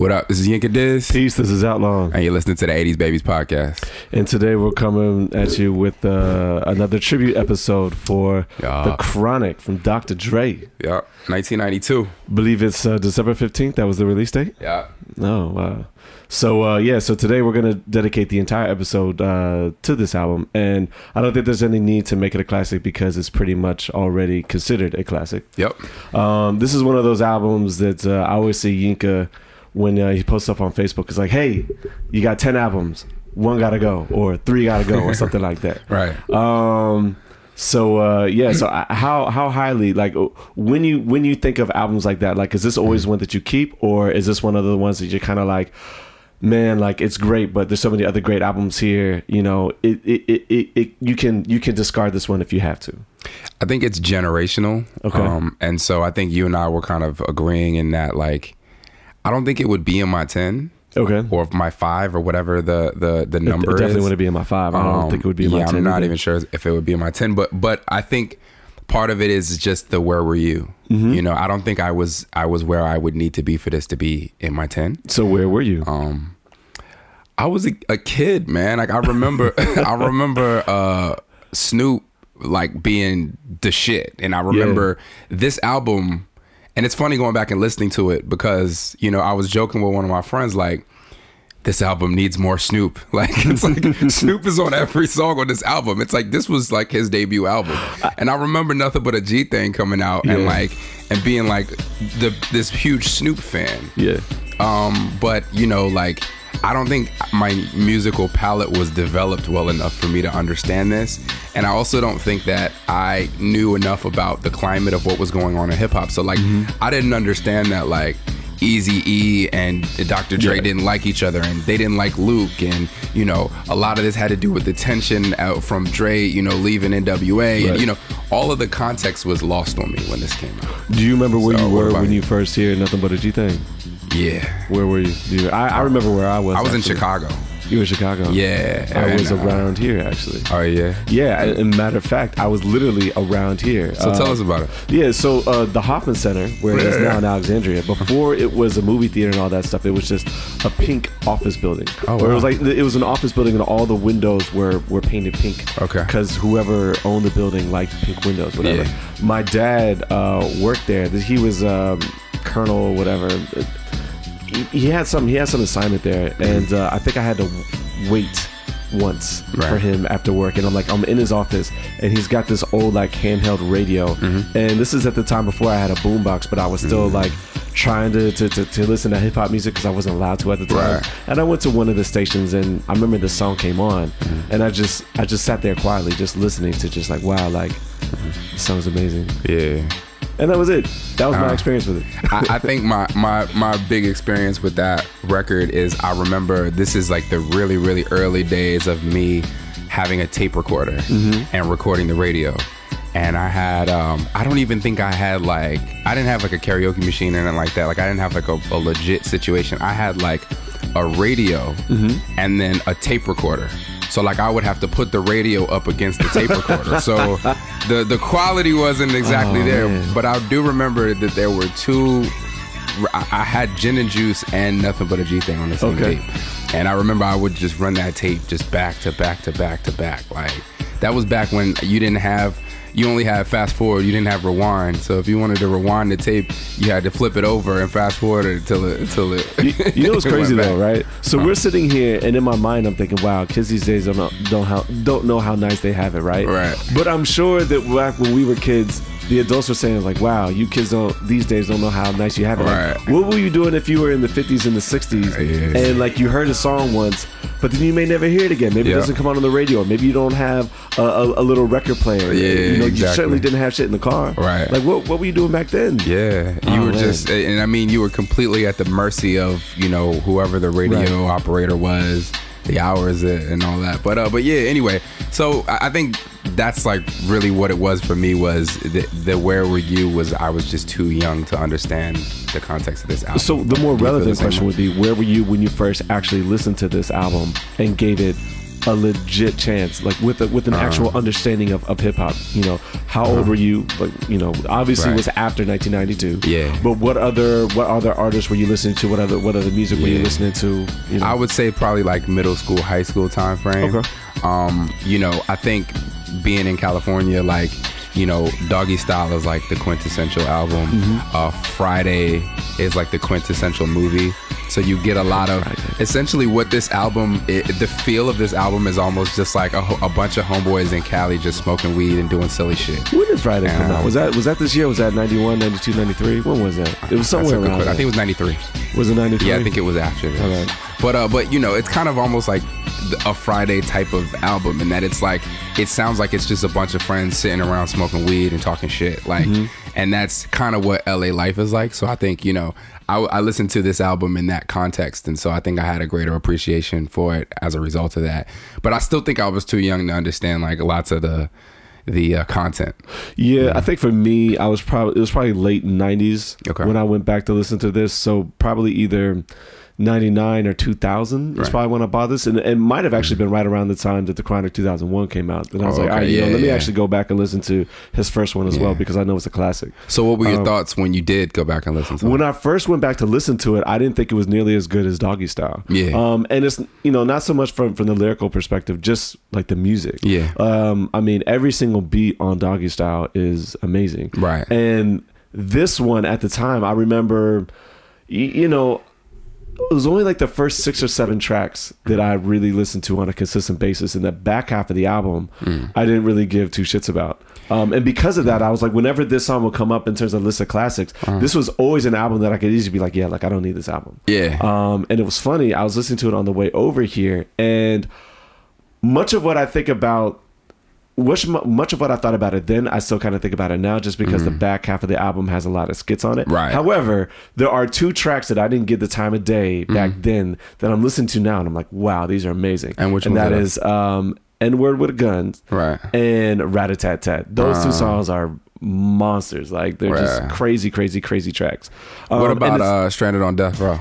What up? This is Yinka Diz. Peace. This is Outlaw, and you're listening to the '80s Babies podcast. And today we're coming at you with uh, another tribute episode for Yeah. the Chronic from Dr. Dre. Yeah, 1992. Believe it's uh, December fifteenth. That was the release date. Yeah, Oh wow. So uh, yeah, so today we're gonna dedicate the entire episode uh, to this album, and I don't think there's any need to make it a classic because it's pretty much already considered a classic. yep. Um, this is one of those albums that uh, I always see Yinka when uh, he posts up on Facebook. It's like, hey, you got ten albums, one gotta go, or three gotta go, or something like that. Right. Um. So uh, yeah. So uh, how how highly like uh, when you when you think of albums like that, like is this always one that you keep, or is this one of the ones that you're kind of like, man, like it's great, but there's so many other great albums here. You know, it it, it, it, it you can you can discard this one if you have to. I think it's generational. Okay. Um, and so I think you and I were kind of agreeing in that, like, I don't think it would be in my 10 Okay. or my five or whatever the the the It number definitely is. want to be in my five. I don't Um, think it would be in yeah, my ten. I'm not either. even sure if it would be in my 10, but but I think part of it is just the where were you? Mm-hmm. You know, I don't think I was I was where I would need to be for this to be in my 10. So where were you? Um, I was a, a kid, man. Like I remember, I remember uh, Snoop like being the shit, and I remember this album. And it's funny going back and listening to it because you know I was joking with one of my friends like. This album needs more Snoop. Like it's like Snoop is on every song on this album. It's like this was like his debut album, and I remember nothing but a G thing coming out and like and being like the this huge Snoop fan. yeah. Um, but you know, like I don't think my musical palette was developed well enough for me to understand this, and I also don't think that I knew enough about the climate of what was going on in hip hop. So like, mm-hmm. I didn't understand that like. Eazy E and Dr. Dre Yeah. didn't like each other, and they didn't like Luke, and you know a lot of this had to do with the tension out from Dre, you know, leaving NWA, Right. and you know all of the context was lost on me when this came out. Do you remember where So, you were when you? you first hear nothing but a G thing? Yeah, Where were you? You I, I remember where I was. I was in. Chicago. You were in Chicago. Yeah, I was and, uh, around here actually. Oh yeah. Yeah, and matter of fact, I was literally around here. So Uh, tell us about it. Yeah, so uh, the Hoffman Center, where it is now in Alexandria, before it was a movie theater and all that stuff, it was just a pink office building. Oh, Where it was like it was an office building and all the windows were were painted pink. Okay. Because whoever owned the building liked pink windows, whatever. Yeah. My dad uh, worked there. He was um, colonel, whatever. He, he had some. He had some assignment there, and uh, I think I had to wait once Right. for him after work and I'm like I'm in his office and he's got this old like handheld radio Mm-hmm. and this is at the time before I had a boombox but I was still like trying to, to, to, to listen to hip hop music because I wasn't allowed to at the time Right. and I went to one of the stations and I remember the song came on Mm-hmm. and I just I just sat there quietly just listening to just like wow like Mm-hmm. this song's amazing Yeah. And that was it. That was my Uh, experience with it. I, I think my, my my big experience with that record is I remember this is like the really really early days of me having a tape recorder and recording the radio. And I had um I don't even think I had like I didn't have like a karaoke machine or anything like that. Like I didn't have like a, a legit situation. I had like a radio mm-hmm. and then a tape recorder so like I would have to put the radio up against the tape recorder so the the quality wasn't exactly Oh, there man. but I do remember that there were two. I I had gin and juice and nothing but a G thing on the same Okay. tape, and I remember I would just run that tape just back to back to back to back. Like that was back when you didn't have. You only had fast forward. You didn't have rewind. So if you wanted to rewind the tape, you had to flip it over and fast forward it until it until it. You, you know what's crazy though, right? So we're uh-huh. sitting here, and in my mind, I'm thinking, "Wow, kids these days don't know, don't how don't know how nice they have it, right?" Right. But I'm sure that back when we were kids, the adults were saying like, "Wow, you kids don't these days don't know how nice you have it." Like, what were you doing if you were in the 50s and the 60s, Yeah. and like you heard a song once, but then you may never hear it again? Maybe Yeah. it doesn't come out on the radio. Or maybe you don't have a, a, a little record player. Yeah, you know, you certainly didn't have shit in the car. Right. Like, what what were you doing back then? Yeah, you Oh, were man. just, and I mean, you were completely at the mercy of you know whoever the radio operator was, the hours and all that. But uh, but yeah. Anyway, so I think that's like really what it was for me was the, the where were you was I was just too young to understand the context of this album. So the more Do you feel relevant the question would be, where were you when you first actually listened to this album and gave it a legit chance, like with a, with an Uh-huh. actual understanding of, of hip hop. You know, how old were you? Like, you know, obviously it was after 1992. Yeah. But what other what other artists were you listening to? What other what other music were you listening to? You know, I would say probably like middle school, high school time frame. Okay. Um, you know, I think being in California, like, you know, Doggy Style is like the quintessential album. Mm-hmm. Uh, Friday is like the quintessential movie. So you get a lot of essentially what this album, it, the feel of this album is almost just like a, a bunch of homeboys in Cali just smoking weed and doing silly shit. when did Friday come out? Was that was that this year? Was that 91, 92, 93? When was that? It was somewhere around. I think it was 93. was it 93? Yeah, I think it was after this. Alright. But uh, but you know, it's kind of almost like a Friday type of album, in that it's like it sounds like it's just a bunch of friends sitting around smoking weed and talking shit, like, and that's kind of what LA life is like. So I think you know, I, I listened to this album in that context, and so I think I had a greater appreciation for it as a result of that. But I still think I was too young to understand like lots of the the uh, content. Yeah, I think for me, I was probably it was probably late '90s Okay. when I went back to listen to this. So probably either '99 or 2000 is Right. probably when I bought this, and it might have actually been right around the time that the Chronic 2001 came out. And I was Oh, like, all right, okay. you know, Yeah, let me yeah. actually go back and listen to his first one as well because I know it's a classic. So what were your Um, thoughts when you did go back and listen to When it? When I first went back to listen to it, I didn't think it was nearly as good as Doggy Style. Yeah. Um, and it's you know not so much from from the lyrical perspective, just like the music. Yeah. Um, I mean, every single beat on Doggy Style is amazing. Right. And this one at the time, I remember, you know. It was only like the first six or seven tracks that I really listened to on a consistent basis. And the back half of the album, Mm. I didn't really give two shits about. Um, and because of that, I was like, whenever this song would come up in terms of list of classics, Uh-huh. this was always an album that I could easily be like, yeah, like I don't need this album. Yeah. Um, and it was funny. I was listening to it on the way over here, and much of what I think about, much much of what I thought about it then, I still kind of think about it now, just because the back half of the album has a lot of skits on it. Mm-hmm. Right. However, there are two tracks that I didn't get the time of day back then that I'm listening to now, and I'm like, wow, these are amazing. And which and that is um, N word with Guns, Right. and Rat a Tat Tat. Those two Uh. songs are monsters. Like they're just crazy, crazy, crazy tracks. What Um, and about uh, Stranded on Death Row?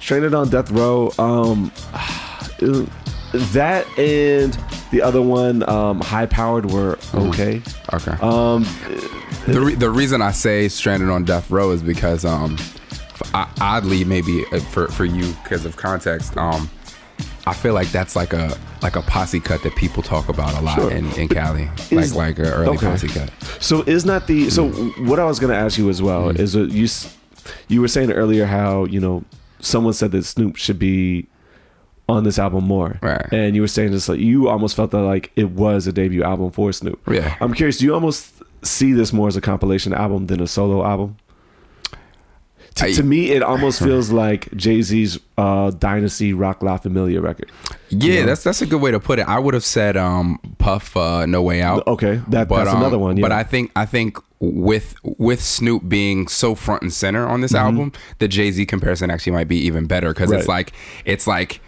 Stranded on Death Row. Um, that and the other one, um, High Powered, were okay. Okay. Um, the re- the reason I say Stranded on Death Row is because um, oddly maybe uh, for for you because of context um. I feel like that's like a like a posse cut that people talk about a lot Sure. in, in Cali, Is- like like an early okay. posse cut. so is not the so what I was gonna ask you as well Mm-hmm. is that you you were saying earlier how you know someone said that Snoop should be on this album more, Right. And you were saying this like you almost felt that like it was a debut album for Snoop. Yeah. I'm curious. Do you almost see this more as a compilation album than a solo album? To, I- to me, it almost feels like Jay Z's uh, Dynasty Roc La Familia record. Yeah, know? that's that's a good way to put it. I would have said um, Puff uh, No Way Out. Okay, that, but that's um, another one. Yeah. But I think I think with with Snoop being so front and center on this album, the Jay Z comparison actually might be even better because it's Mm-hmm. Like it's like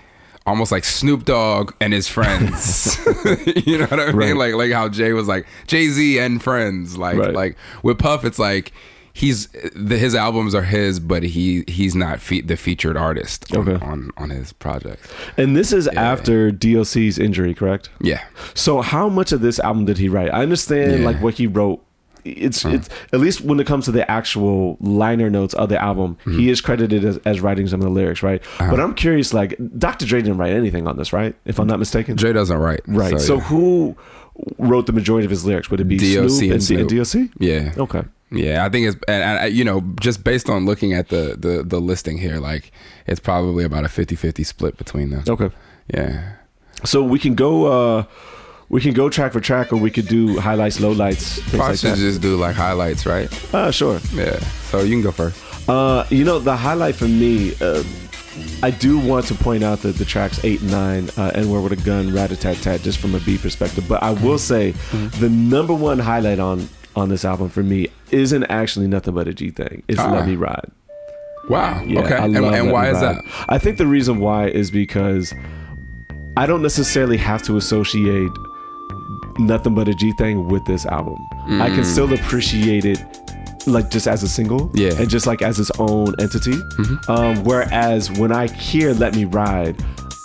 almost like Snoop Dogg and his friends. you know what I mean? Right. Like like how Jay was like Jay Z and friends. Like Right. like with Puff, it's like. He's the, his albums are his, but he he's not fe- the featured artist on, Okay. on on his project. and this is after DOC's injury, correct? Yeah, So how much of this album did he write? I understand Yeah. Like what he wrote. It's it's at least when it comes to the actual liner notes of the album, Mm-hmm. he is credited as, as writing some of the lyrics, right? Uh-huh. But I'm curious, like Dr. Dre didn't write anything on this, right? If I'm not mistaken, Dre doesn't write. right? So, yeah. who wrote the majority of his lyrics? Would it be DOC Snoop and D- and DOC? yeah, Okay. Yeah, I think it's and, and you know just based on looking at the the the listing here, like it's probably about a 50-50 split between them. Okay. Yeah, So we can go uh we can go track for track or we could do highlights, lowlights, things probably like should that. just do like highlights, right? Uh sure. Yeah. So you can go first. Uh you know the highlight for me uh I do want to point out that the tracks eight and nine, uh, and where with a gun, rat a tat tat, just from a beat perspective. But I will say, the number one highlight on on this album for me isn't actually nothing but a G thing. It's Ah. "Let Me Ride." Wow. Yeah, okay. And, and why is that? I think the reason why is because I don't necessarily have to associate nothing but a G thing with this album. I can still appreciate it like just as a single Mm. Yeah. Mm-hmm. and just like as its own entity um, whereas when i hear let me ride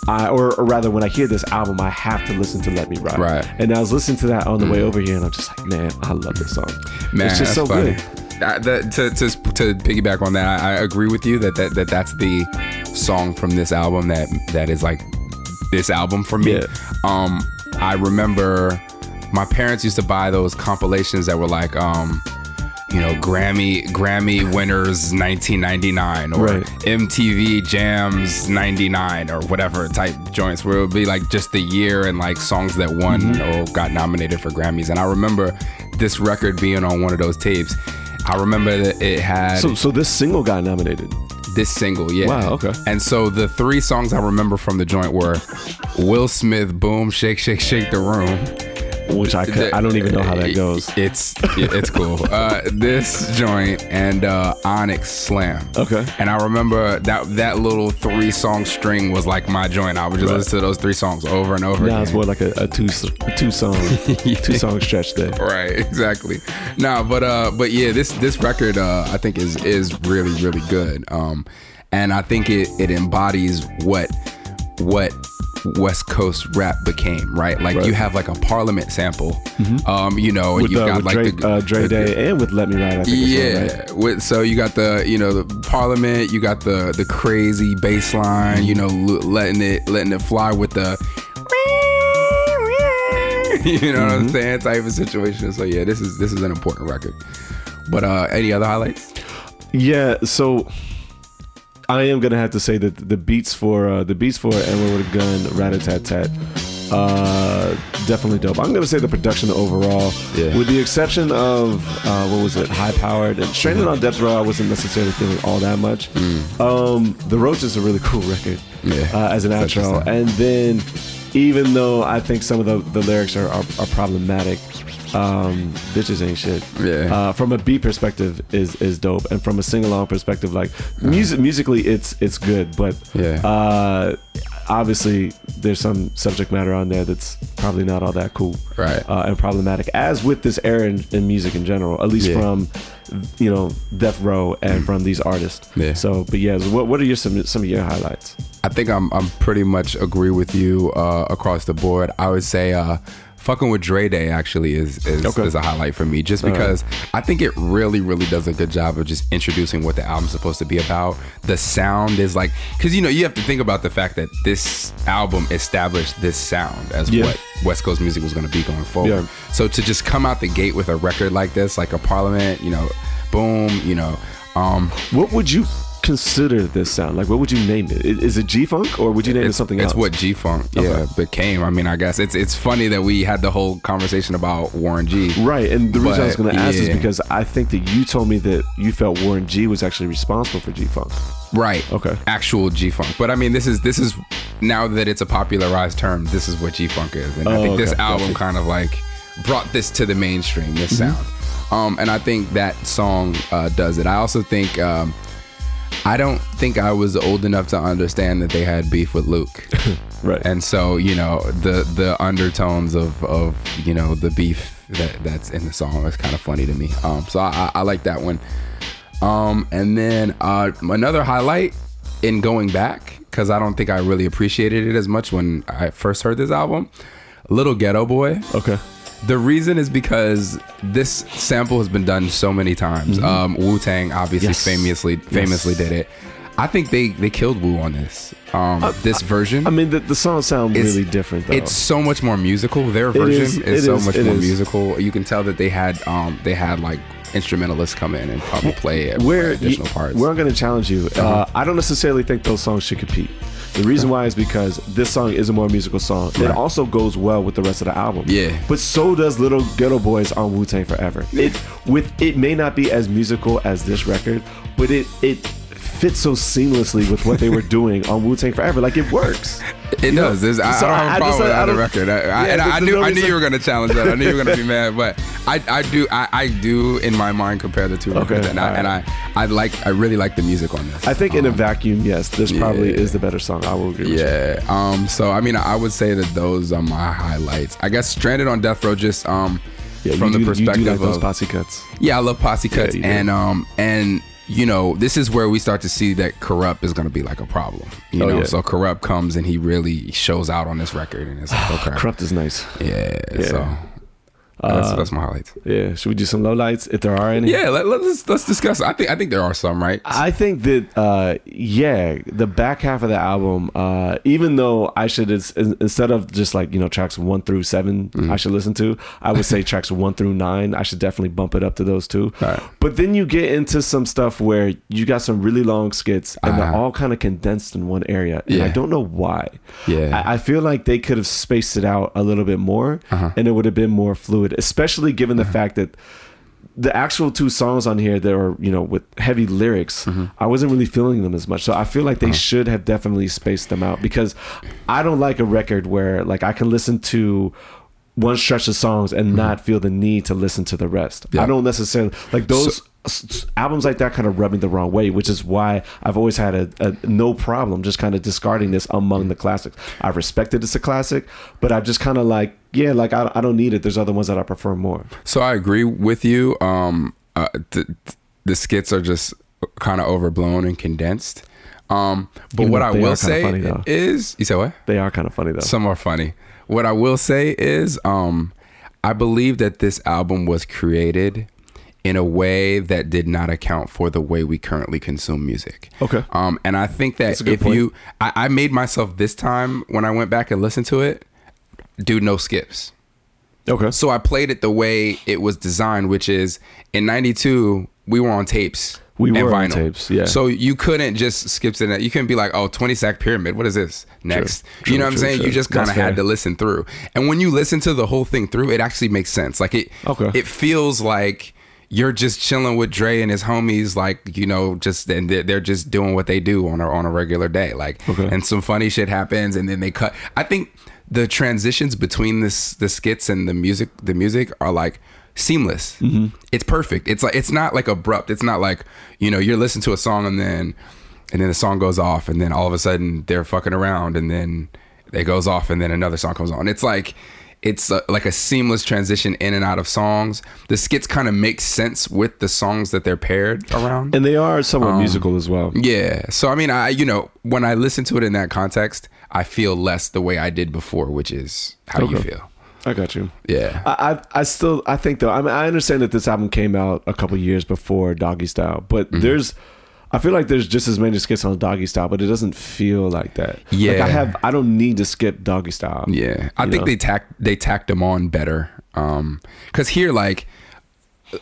I, or, or rather, when I hear this album, I have to listen to "Let Me Ride." Right. And I was listening to that on the way over here, and I'm just like, man, I love this song. Man, it's just so funny. good. That, to, to to piggyback on that, I, I agree with you that, that that that's the song from this album that that is like this album for me. Yeah. Um, I remember my parents used to buy those compilations that were like um, you know, Grammy Grammy winners 1999 or Right. MTV Jams 99 or whatever type joints where it would be like just the year and like songs that won Mm-hmm. or got nominated for Grammys. And I remember this record being on one of those tapes. I remember that it had So, so this single got nominated. this single, yeah. Wow, okay. And so the three songs I remember from the joint were Will Smith, Boom, Shake, Shake, Shake the Room. Which I could, I don't even know how that goes. It's it's cool. Uh, this joint and uh, Onyx Slam. Okay. And I remember that that little three song string was like my joint. I would just Right. listen to those three songs over and over Now again. it's more like a, a two a two song two song stretch there. right exactly no but uh but yeah this this record uh i think is is really really good um and i think it it embodies what what west coast rap became right like Right. you have like a parliament sample um you know and With, you've uh, got like Dre, the uh, Dre the- Day and with Let Me Ride. I think yeah, well, right? with, so you got the you know the Parliament, you got the the crazy bass line, you know, l- letting it letting it fly with the, you know what Mm-hmm. I'm saying, type of situation. So yeah, this is this is an important record. But uh any other highlights? Yeah, so I am gonna have to say that the beats for uh, the beats for Everyone with a Gun, Rat a Tat Tat, uh, definitely dope. I'm gonna say the production overall, Yeah. with the exception of uh, what was it, High Powered and Stranded on Death Row. I wasn't necessarily feeling all that much. Um, the Roach is a really cool record Mm. Yeah. uh, as an Such outro, and then even though I think some of the, the lyrics are, are, are problematic. Um, bitches ain't shit. Yeah. Uh, from a beat perspective is is dope, and from a sing along perspective, like music musically, it's it's good, but Yeah. uh, obviously there's some subject matter on there that's probably not all that cool, Right. Uh, and problematic. As with this era in, in music in general, at least Yeah. from you know Death Row and from these artists. Yeah. So, but yeah, so what what are your some some of your highlights? I think I'm I'm pretty much agree with you uh, across the board. I would say uh, fucking with Dre Day actually is is, Okay. is a highlight for me, just because I think it really really does a good job of just introducing what the album's supposed to be about. The sound is like because you know you have to think about the fact that this album established this sound as Yeah. what West Coast music was going to be going forward. Yeah. So to just come out the gate with a record like this, like a Parliament, you know, boom, you know. Um, What would you consider this sound? Like, what would you name it? Is Is it G Funk or would you name it something it's else? It's what G Funk yeah Okay. became. I mean, I guess it's it's funny that we had the whole conversation about Warren G. Right, and the reason I was going to ask is because I think that you told me that you felt Warren G was actually responsible for G Funk. Right. Okay. Actual G Funk. But I mean, this is this is now that it's a popularized term. This is what G Funk is, and I Oh, think this album Gotcha. kind of like brought this to the mainstream. This Mm-hmm. sound. Um, and I think that song uh, does it. I also think um, I don't think I was old enough to understand that they had beef with Luke. Right. and so you know the the undertones of of you know the beef that that's in the song is kind of funny to me um so i, I like that one um and then uh another highlight in going back because i don't think i really appreciated it as much when i first heard this album little ghetto boy okay. The reason is because this sample has been done so many times. Um, Wu Tang obviously Mm-hmm. Yes. famously famously Yes. did it. I think they they killed Wu on this. Um, this version. I mean, the, the songs sound really different, though. It's so much more musical. Their version is, is, it so is, much more is. musical. You can tell that they had um they had like instrumentalists come in and probably play where additional you- parts. Uh-huh. I'm going to challenge you. Uh, I don't necessarily think those songs should compete. The reason why is because this song is a more musical song. It also goes well with the rest of the album. Yeah. But so does Little Ghetto Boys on Wu Tang Forever. It with it may not be as musical as this record, but it it fits so seamlessly with what they were doing on Wu Tang Forever. Like it works. It You does. There's, I, so I don't have a problem with that record. I, I, and I, knew no I knew you were gonna challenge that. I knew you were gonna be mad, but I, I do I, I do in my mind compare the two records, Okay, and, I, and I I like I really like the music on this. I think in a Um, vacuum, yes, this probably is the better song. I will agree with you. Yeah. Um. So I mean, I would say that those are my highlights. I guess Stranded on Death Row just um Yeah, from the do, perspective like those of posse cuts. yeah, I love posse cuts do. and um and you know, this is where we start to see that Kurupt is going to be like a problem. You Oh, know, yeah. so Kurupt comes and he really shows out on this record, and it's like okay, Kurupt is nice. yeah. Yeah. So Uh, that's my highlights. Yeah. Should we do some lowlights if there are any? Yeah, let, let's let's discuss. I think I think there are some right. I think that uh yeah, the back half of the album, uh even though I should ins- instead of just like, you know, tracks 1 through 7 Mm-hmm. I should listen to, I would say tracks 1 through 9, I should definitely bump it up to those two. Right. But then you get into some stuff where you got some really long skits and they're Uh-huh. all kind of condensed in one area. And I don't know why. Yeah. I, I feel like they could have spaced it out a little bit more Uh-huh. and it would have been more fluid, especially given the fact that the actual two songs on here that are you know with heavy lyrics Mm-hmm. i wasn't really feeling them as much so i feel like Uh-huh. they should have definitely spaced them out because i don't like a record where like i can listen to one stretch of songs and not feel the need to listen to the rest Mm-hmm. Yeah. i don't necessarily like those s- s- albums like that kind of rub me the wrong way which is why i've always had a, a no problem just kind of discarding this among the classics i respect it as a classic but i just kind of like yeah like I, I don't need it there's other ones that i prefer more So I agree with you. Um, uh, th- th- the skits are just kind of overblown and condensed. Um, but Even what I will say funny, is, you said what? they are kind of funny though Some are funny. What I will say is, um, I believe that this album was created in a way that did not account for the way we currently consume music. Okay. Um, and I think that That's a good if point. you, I, I made myself this time when I went back and listened to it, do no skips. okay So I played it the way it was designed, which is in '92 we were on tapes. We and were on vinyl. tapes, yeah. So you couldn't just skip to that. You couldn't be like, "Oh, 20 sack pyramid. What is this next?" True, you know what I'm saying? true. You just kind of had to listen through. And when you listen to the whole thing through, it actually makes sense. Like it, Okay. it feels like you're just chilling with Dre and his homies, like you know, just and they're, they're just doing what they do on a on a regular day. Like, Okay. and some funny shit happens, and then they cut. I think the transitions between this the skits and the music, the music are like seamless. Mm-hmm. It's perfect. It's like it's not like abrupt. It's not like you know you're listening to a song and then and then the song goes off and then all of a sudden they're fucking around and then it goes off and then another song comes on. It's like it's uh like a seamless transition in and out of songs. The skits kind of make sense with the songs that they're paired around. and they are somewhat Um, musical as well Yeah. So I mean, I you know when I listen to it in that context, I feel less the way I did before, which is how do you feel? i got you Yeah. I, I I still I think though I mean I understand that this album came out a couple years before Doggy Style, but Mm-hmm. there's I feel like there's just as many skits on Doggy Style, but it doesn't feel like that. like Yeah. I have I don't need to skip Doggy Style. Yeah, I think know? they tacked they tacked them on better. Um, cause here like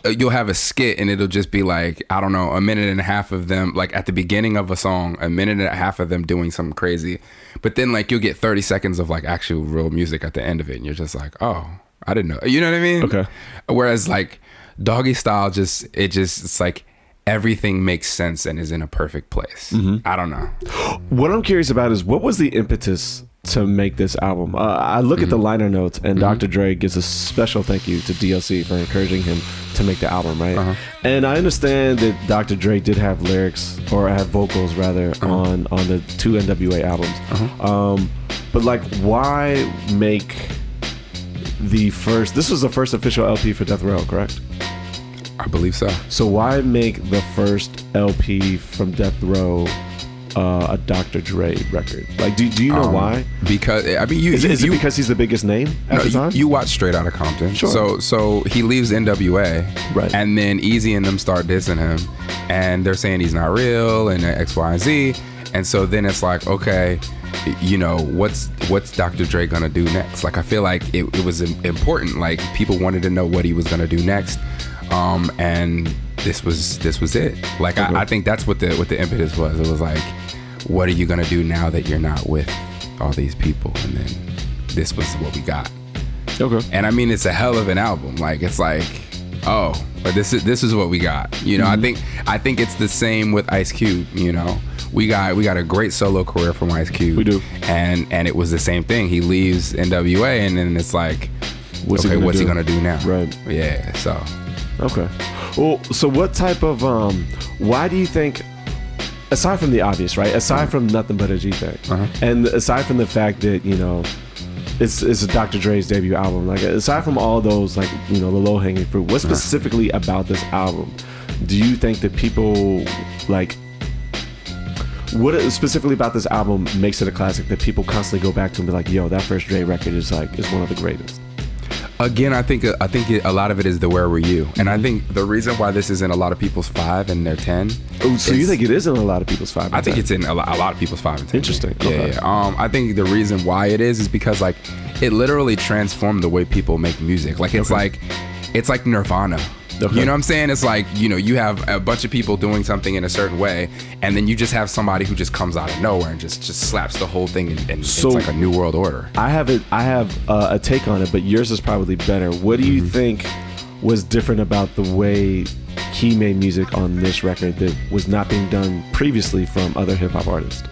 uh, you'll have a skit and it'll just be like I don't know a minute and a half of them like at the beginning of a song, a minute and a half of them doing something crazy, but then like you'll get thirty seconds of like actual real music at the end of it, and you're just like, oh, I didn't know. You know what I mean? Okay. Whereas like doggy style, just it just it's like everything makes sense and is in a perfect place. Mm-hmm. I don't know. What I'm curious about is what was the impetus to make this album? Uh, I look at the Mm-hmm. liner notes, and Dr. Dre gives a special thank you to DOC for encouraging him to make the album, right? Uh-huh. And I understand that Dr. Dre did have lyrics or had vocals rather Uh-huh. on on the two NWA albums. Um, but like, why make the first? This was the first official LP for Death Row, correct? I believe so. So why make the first LP from Death Row uh, a Dr. Dre record? Like, do, do you know Um, why? Because I mean, you Is, it- is you, it because he's the biggest name at No, the you, time? you watch Straight Outta Compton. Sure. So so he leaves NWA, Right. And then Eazy and them start dissing him, and they're saying he's not real and X, Y, and Z. And so then it's like, okay, you know, what's what's Dr. Dre gonna do next? Like I feel like it, it was important. Like people wanted to know what he was gonna do next, um, and this was this was it. Like Okay. I, I think that's what the what the impetus was. It was like, what are you gonna do now that you're not with all these people? And then this was what we got. okay. And I mean, it's a hell of an album. Like it's like, oh, but this is this is what we got. You know, I think I think it's the same with Ice Cube. You know, we got we got a great solo career from Ice Cube. We do. and and it was the same thing. He leaves NWA, and then it's like, What's he okay, gonna what's he gonna do now? Right. Yeah. So Okay. Well, so what type of um? Why do you think? Aside from the obvious, right? Aside from nothing but a G thing, Uh-huh. and aside from the fact that you know, it's it's a Dr. Dre's debut album. Like aside from all those, like you know, the low hanging fruit. What specifically about this album do you think that people like what specifically about this album makes it a classic that people constantly go back to and be like, "Yo, that first Dre record is like is one of the greatest." Again, I think I think it, a lot of it is the "Where Were You," and I think the reason why this is in a lot of people's five and their ten. Oh, so you think it is in a lot of people's five? I think 10? it's in a lot, a lot, of people's five and ten. Interesting. Yeah, okay. yeah. Um, I think the reason why it is is because like it literally transformed the way people make music. Like it's okay. like it's like Nirvana. Okay. You know what I'm saying? It's like, you know, you have a bunch of people doing something in a certain way, and then you just have somebody who just comes out of nowhere and just just slaps the whole thing, and, and so it's like a new world order. I have it. I have uh, a take on it, but yours is probably better. What do you mm-hmm. think was different about the way he made music on this record that was not being done previously from other hip hop artists?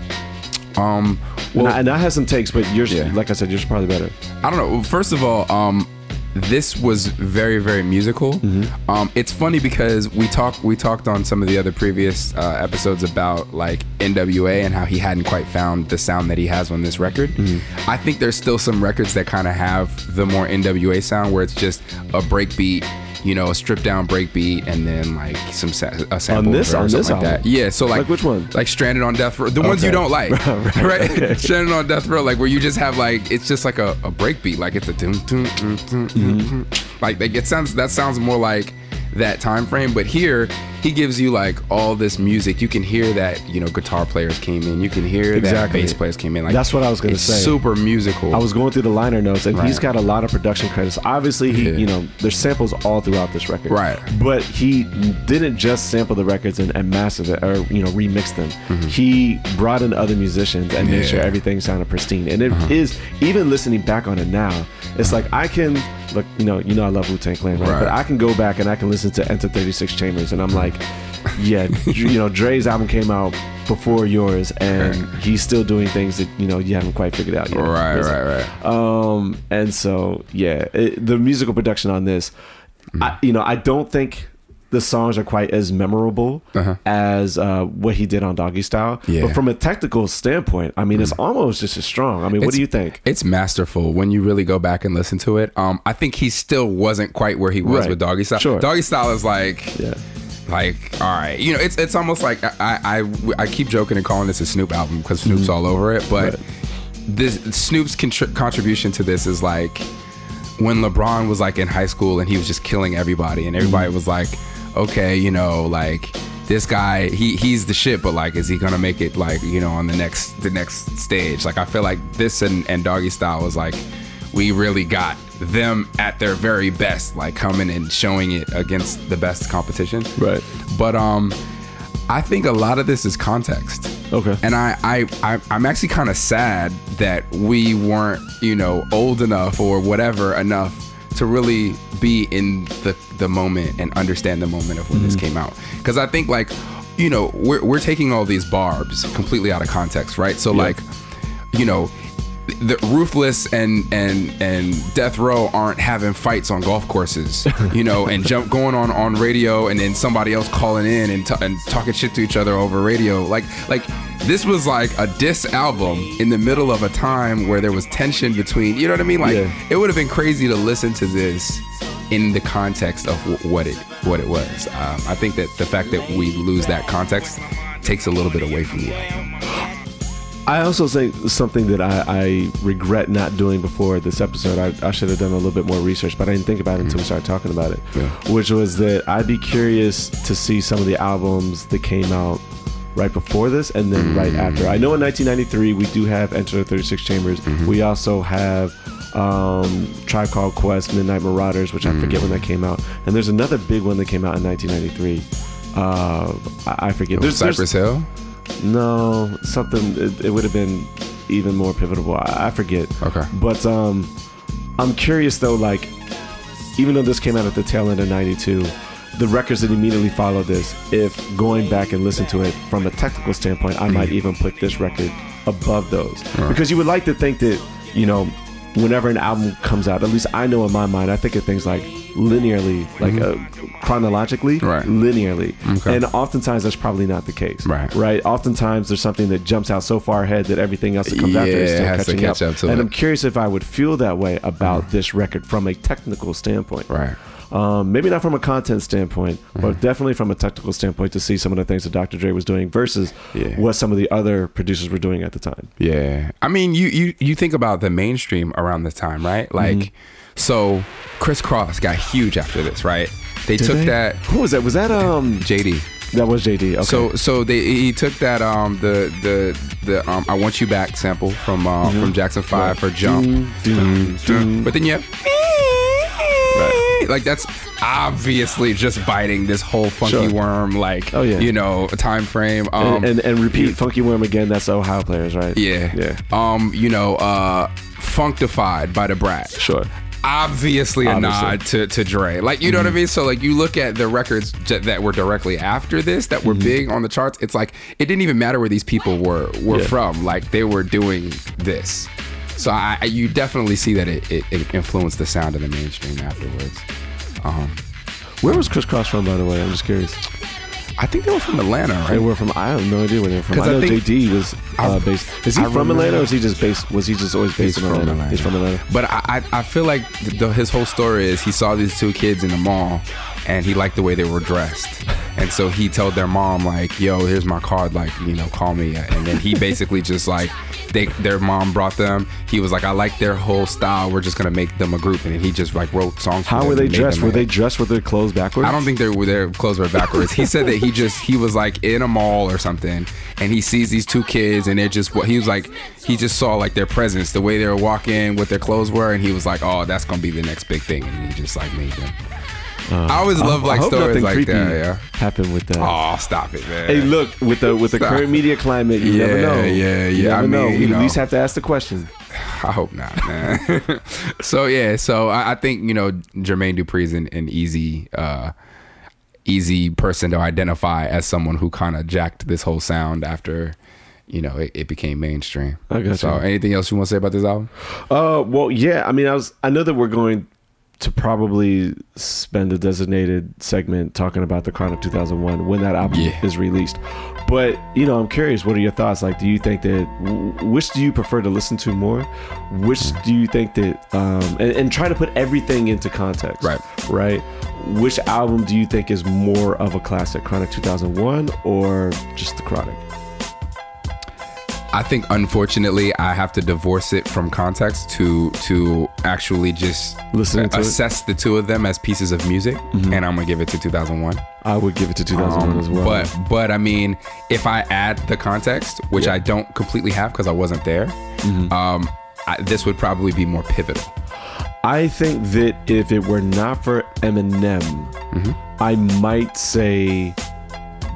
Um, well, and I, and I, have some takes, but yours, yeah. like I said, yours is probably better. I don't know. First of all, um, this was very very musical. Mm-hmm. Um, it's funny because we talked we talked on some of the other previous uh, episodes about like NWA and how he hadn't quite found the sound that he has on this record. Mm-hmm. I think there's still some records that kind of have the more NWA sound where it's just a breakbeat you know, a stripped down breakbeat and then like some sa- a sample on this, or on something this like album? that. Yeah, so like, like which one? Like Stranded on Death Row, the okay. ones you don't like, right? right? Okay. Stranded on Death Row, like where you just have like it's just like a, a breakbeat, like it's a doom doom doom doom. Mm-hmm. Like, like it sounds that sounds more like that time frame. But here, he gives you like all this music. You can hear that you know guitar players came in. You can hear exactly. that bass players came in. Like that's what I was gonna say. Super musical. I was going through the liner notes, and right. he's got a lot of production credits. Obviously, he yeah. you know there's samples all throughout this record. Right. But he didn't just sample the records and, and master it or you know remix them. Mm-hmm. He brought in other musicians and yeah. made sure everything sounded pristine. And it uh-huh. is even listening back on it now, it's like I can look. You know, you know I love Wu Tang Clan, right? right? But I can go back and I can listen to Enter 36 Chambers, and I'm like like, yeah, you know, Dre's album came out before yours, and he's still doing things that you know you haven't quite figured out yet. Right, right, right. Um, and so yeah, it, the musical production on this, mm. I, you know, I don't think the songs are quite as memorable uh-huh. as uh, what he did on Doggy Style. Yeah. But from a technical standpoint, I mean, mm. it's almost just as strong. I mean, it's, what do you think? It's masterful when you really go back and listen to it. Um, I think he still wasn't quite where he was right. with Doggy Style. Sure. Doggy Style is like. Yeah like all right you know it's it's almost like i i, I keep joking and calling this a snoop album because snoop's mm-hmm. all over it but right. this snoop's contri- contribution to this is like when lebron was like in high school and he was just killing everybody and everybody mm-hmm. was like okay you know like this guy he he's the shit but like is he gonna make it like you know on the next the next stage like i feel like this and and doggy style was like we really got them at their very best, like coming and showing it against the best competition. Right. But um, I think a lot of this is context. Okay. And I, I, I I'm actually kind of sad that we weren't, you know, old enough or whatever enough to really be in the the moment and understand the moment of when mm-hmm. this came out. Because I think like, you know, we're we're taking all these barbs completely out of context, right? So yeah. like, you know, the ruthless and and and death row aren't having fights on golf courses you know and jump going on on radio and then somebody else calling in and, t- and talking shit to each other over radio. Like like this was like a diss album in the middle of a time where there was tension between you know what i mean? Like yeah. it would have been crazy to listen to this in the context of w- what it what it was. Um, i think that the fact that we lose that context takes a little bit away from the album I also think something that I, I, regret not doing before this episode. I, I, should have done a little bit more research, but I didn't think about it until we started talking about it. Yeah. Which was that I'd be curious to see some of the albums that came out right before this and then mm-hmm. right after. I know in 1993 we do have Enter the 36 Chambers. Mm-hmm. We also have um, Tribe Called Quest, Midnight Marauders, which mm-hmm. I forget when that came out. And there's another big one that came out in 1993. Uh, I, I forget. There's Cypress there's, Hill. No, something. It, it would have been even more pivotal. I, I forget. Okay. But um, I'm curious though. Like, even though this came out at the tail end of '92, the records that immediately followed this, if going back and listen to it from a technical standpoint, I might even put this record above those right. because you would like to think that you know, whenever an album comes out, at least I know in my mind, I think of things like linearly, like uh, chronologically, Mm-hmm. Right. linearly. Okay. And oftentimes that's probably not the case. Right. Right. Oftentimes there's something that jumps out so far ahead that everything else that comes after Yeah, is still it has to catching catch up to and it. I'm curious if I would feel that way about this record from a technical standpoint. Right. Um, maybe not from a content standpoint, Mm-hmm. but definitely from a technical standpoint to see some of the things that Dr. Dre was doing versus Yeah. what some of the other producers were doing at the time. Yeah. I mean, you you you think about the mainstream around this time, right? Like, Mm-hmm. So Kris Kross got huge after this, right? They Did took they? that Who was that? Was that um? JD. That was JD. Okay. So so they he took that um the the the um I want you back sample from uh, from Jackson Five for Jump, Mm-hmm. Doom, doom. but then you have Right. like that's obviously just biting this whole funky Sure. worm like Oh, yeah. you know a time frame um and, and and repeat Funky Worm again. That's Ohio players, right? yeah Yeah. um you know uh Funkdafied by the Brat Sure. Obviously a Obviously. nod to, to Dre. Like, you know what I mean? So, like, you look at the records j- that were directly after this that were big on the charts. It's like it didn't even matter where these people were were Yeah. from. Like, they were doing this. So, I, I you definitely see that it, it, it influenced the sound of the mainstream afterwards. Um, Where was Kris Kross from, by the way? I'm just curious. I think they were from Atlanta, They were from. I have no idea where they're from. I I know think- JD was uh, based. Is he I from Atlanta, or is he just based? Was he just always based in from Atlanta? Atlanta. He's from Atlanta. But I, I, I feel like the, his whole story is he saw these two kids in the mall and he liked the way they were dressed. And so he told their mom like, "Yo, here's my card. Like, you know, call me." And then he basically just like, they their mom brought them. He was like, "I like their whole style. We're just gonna make them a group." And then he just like wrote songs. for How were they dressed? Were they dressed with their clothes backwards? I don't think they were their clothes were backwards. He said that he just he was like in a mall or something, and he sees these two kids, and they're just what he was like. He just saw like their presence, the way they were walking, what their clothes were, and he was like, "Oh, that's gonna be the next big thing," and he just like made them. I always love like stories like that. Yeah. happened with that. Oh, stop it, man. Hey, look with the with the Stop. current media climate, you Yeah, never know. yeah, You yeah. never I know. mean, We you at least have to ask the question. I hope not, man. so yeah, so I, I think you know Jermaine Dupri's an, an easy, uh, easy person to identify as someone who kind of jacked this whole sound after, you know, it, it became mainstream. I got So you. anything else you want to say about this album? Uh, well, yeah. I mean, I was. I know that we're going to probably spend a designated segment talking about the Chronic 2001 when that album Yeah. is released. But you know, I'm curious. What are your thoughts? Like, do you think that which do you prefer to listen to more? Which do you think that? Um, and, and try to put everything into context. Right. Right. Which album do you think is more of a classic, Chronic 2001 or just the Chronic? I think unfortunately I have to divorce it from context to to actually just listen to it? assess the two of them as pieces of music, and I'm gonna give it to 2001. I would give it to 2001 Um, as well. But but I mean, if I add the context, which Yeah. I don't completely have because I wasn't there, Mm-hmm. um, I, this would probably be more pivotal. I think that if it were not for Eminem, Mm-hmm. I might say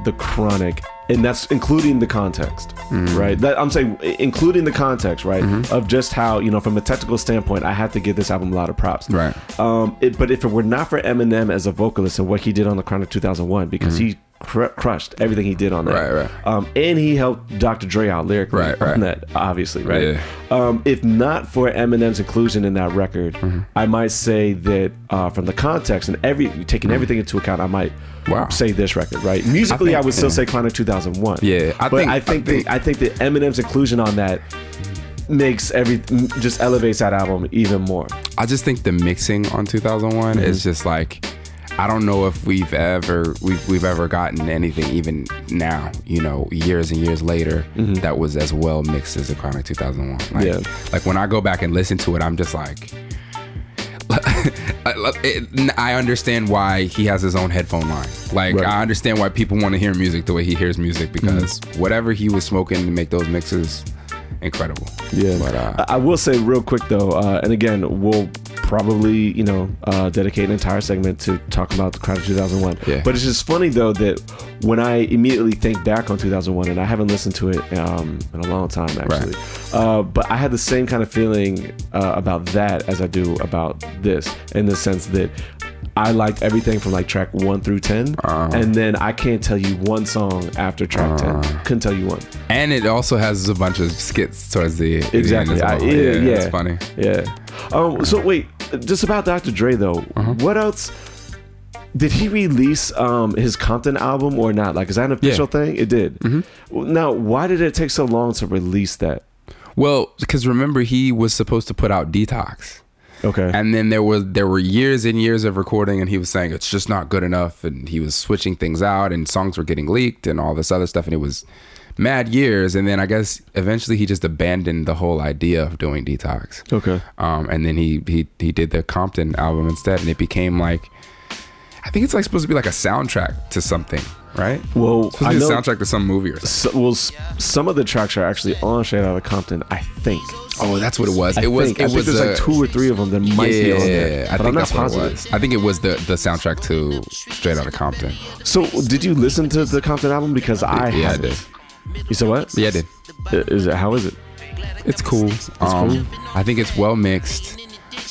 the Chronic, and that's including the context, Mm-hmm. right? That I'm saying including the context, right, of just how you know from a technical standpoint, I have to give this album a lot of props, Right. Um, it, but if it were not for Eminem as a vocalist and what he did on the Chronic 2001, because he cr- crushed everything he did on that, Mm-hmm. Right, right. Um, and he helped Dr. Dre out lyrically Right, on that, obviously, right? Yeah. Um, if not for Eminem's inclusion in that record, Mm-hmm. I might say that uh, from the context and every taking everything into account, I might Mm-hmm. Wow. say this record. Right, musically, I, think- would still yeah. say Chronic 2001. Yeah, I but think- I I think think- that, I think that Eminem's inclusion on that makes every just elevates that album even more. I just think the mixing on 2001 is Mm-hmm. just like I don't know if we've ever we've we've ever gotten anything even now, you know, years and years later that was as well mixed as the Chronic 2001. Like, Mm-hmm. Yeah. like when I go back and listen to it, I'm just like I understand why he has his own headphone line. Like Right. I understand why people want to hear music the way he hears music because whatever he was smoking to make those mixes, incredible. Yeah, but uh, I I will say real quick though, uh, and again, we'll probably you know uh, dedicate an entire segment to talk about the Chronic 2001. Yeah. But it's just funny though that when I immediately think back on 2001, and I haven't listened to it um, in a long time actually, uh, but I had the same kind of feeling uh, about that as I do about this, in the sense that. I liked everything from like track one through 10 Uh-huh. and then I can't tell you one song after track ten. Couldn't tell you one. And it also has a bunch of skits towards the the end Exactly. as I, well. yeah, yeah, it's funny. Yeah. Um. So wait, just about Dr. Dre though. Uh-huh. What else? Did he release um, his Compton album or not? Like, is that an official Yeah. Mm-hmm. thing? It did. Well, Now, why did it take so long to release that? Well, because remember he was supposed to put out Detox. Okay. And then there was there were years and years of recording, and he was saying it's just not good enough, and he was switching things out, and songs were getting leaked, and all this other stuff, and it was mad years. And then I guess eventually he just abandoned the whole idea of doing detox. okay. Um, and then he he he did the Compton album instead, and it became like I think it's like supposed to be like a soundtrack to something, right? Well, It's supposed I to be a know. soundtrack to some movie or something. So, well, s- some of the tracks are actually on Straight Outta Compton. I think. Oh, that's what it was. I it was. think. It I think was there's a- like two or three of them that might be on there. I but think I'm not that's what positive. it was. I think it was the the soundtrack to Straight Outta Compton. So, did you listen to the Compton album? Because I yeah, haven't. did. You said what? Yeah, I did. Is it? How is it? It's cool. um, cool? I think it's well mixed.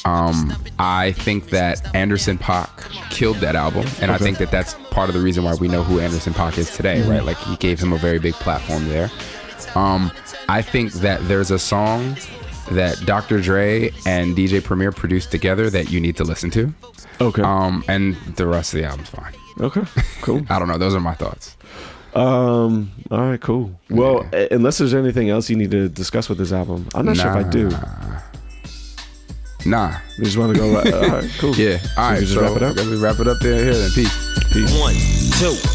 Um, I think that Anderson Paak killed that album, and I think that that's part of the reason why we know who Anderson Paak is today, Mm-hmm. right? Like he gave him a very big platform there. Um, I think that there's a song that Dr. Dre and DJ Premier produced together that you need to listen to. Okay. Um, and the rest of the album's fine. okay. Cool. I don't know. Those are my thoughts. Um. All right. Cool. Well, uh, unless there's anything else you need to discuss with this album, I'm not sure if I do. Nah. We just want to go. Right, all right. Cool. Yeah. All right. we just so wrap it up? I guess we wrap it up there. Here then. Peace. Peace. One, two,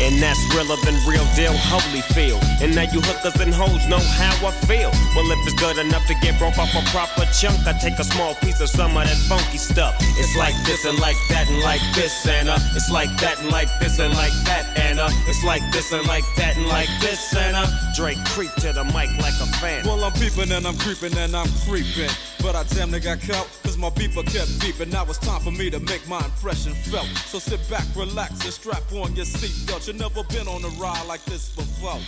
And that's realer than real deal, holy feel. And now you hookers and hoes know how I feel. Well, if it's good enough to get broke off a proper chunk, I take a small piece of some of that funky stuff. It's like this and like that and like this uh, it's like that and like this and like that uh, it's like this and like that and like this uh, Dre creep to the mic like a fan. Well, I'm peeping and I'm creeping and I'm creeping. But I damn near got caught, cause my beeper kept beeping. Now it's time for me to make my impression felt. So sit back, relax, and strap on your seatbelt. you never been on a ride like this before.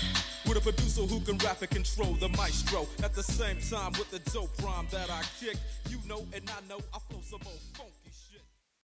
With a producer who can rap and control the maestro. At the same time, with the dope rhyme that I kick, you know and I know I flow some more funk.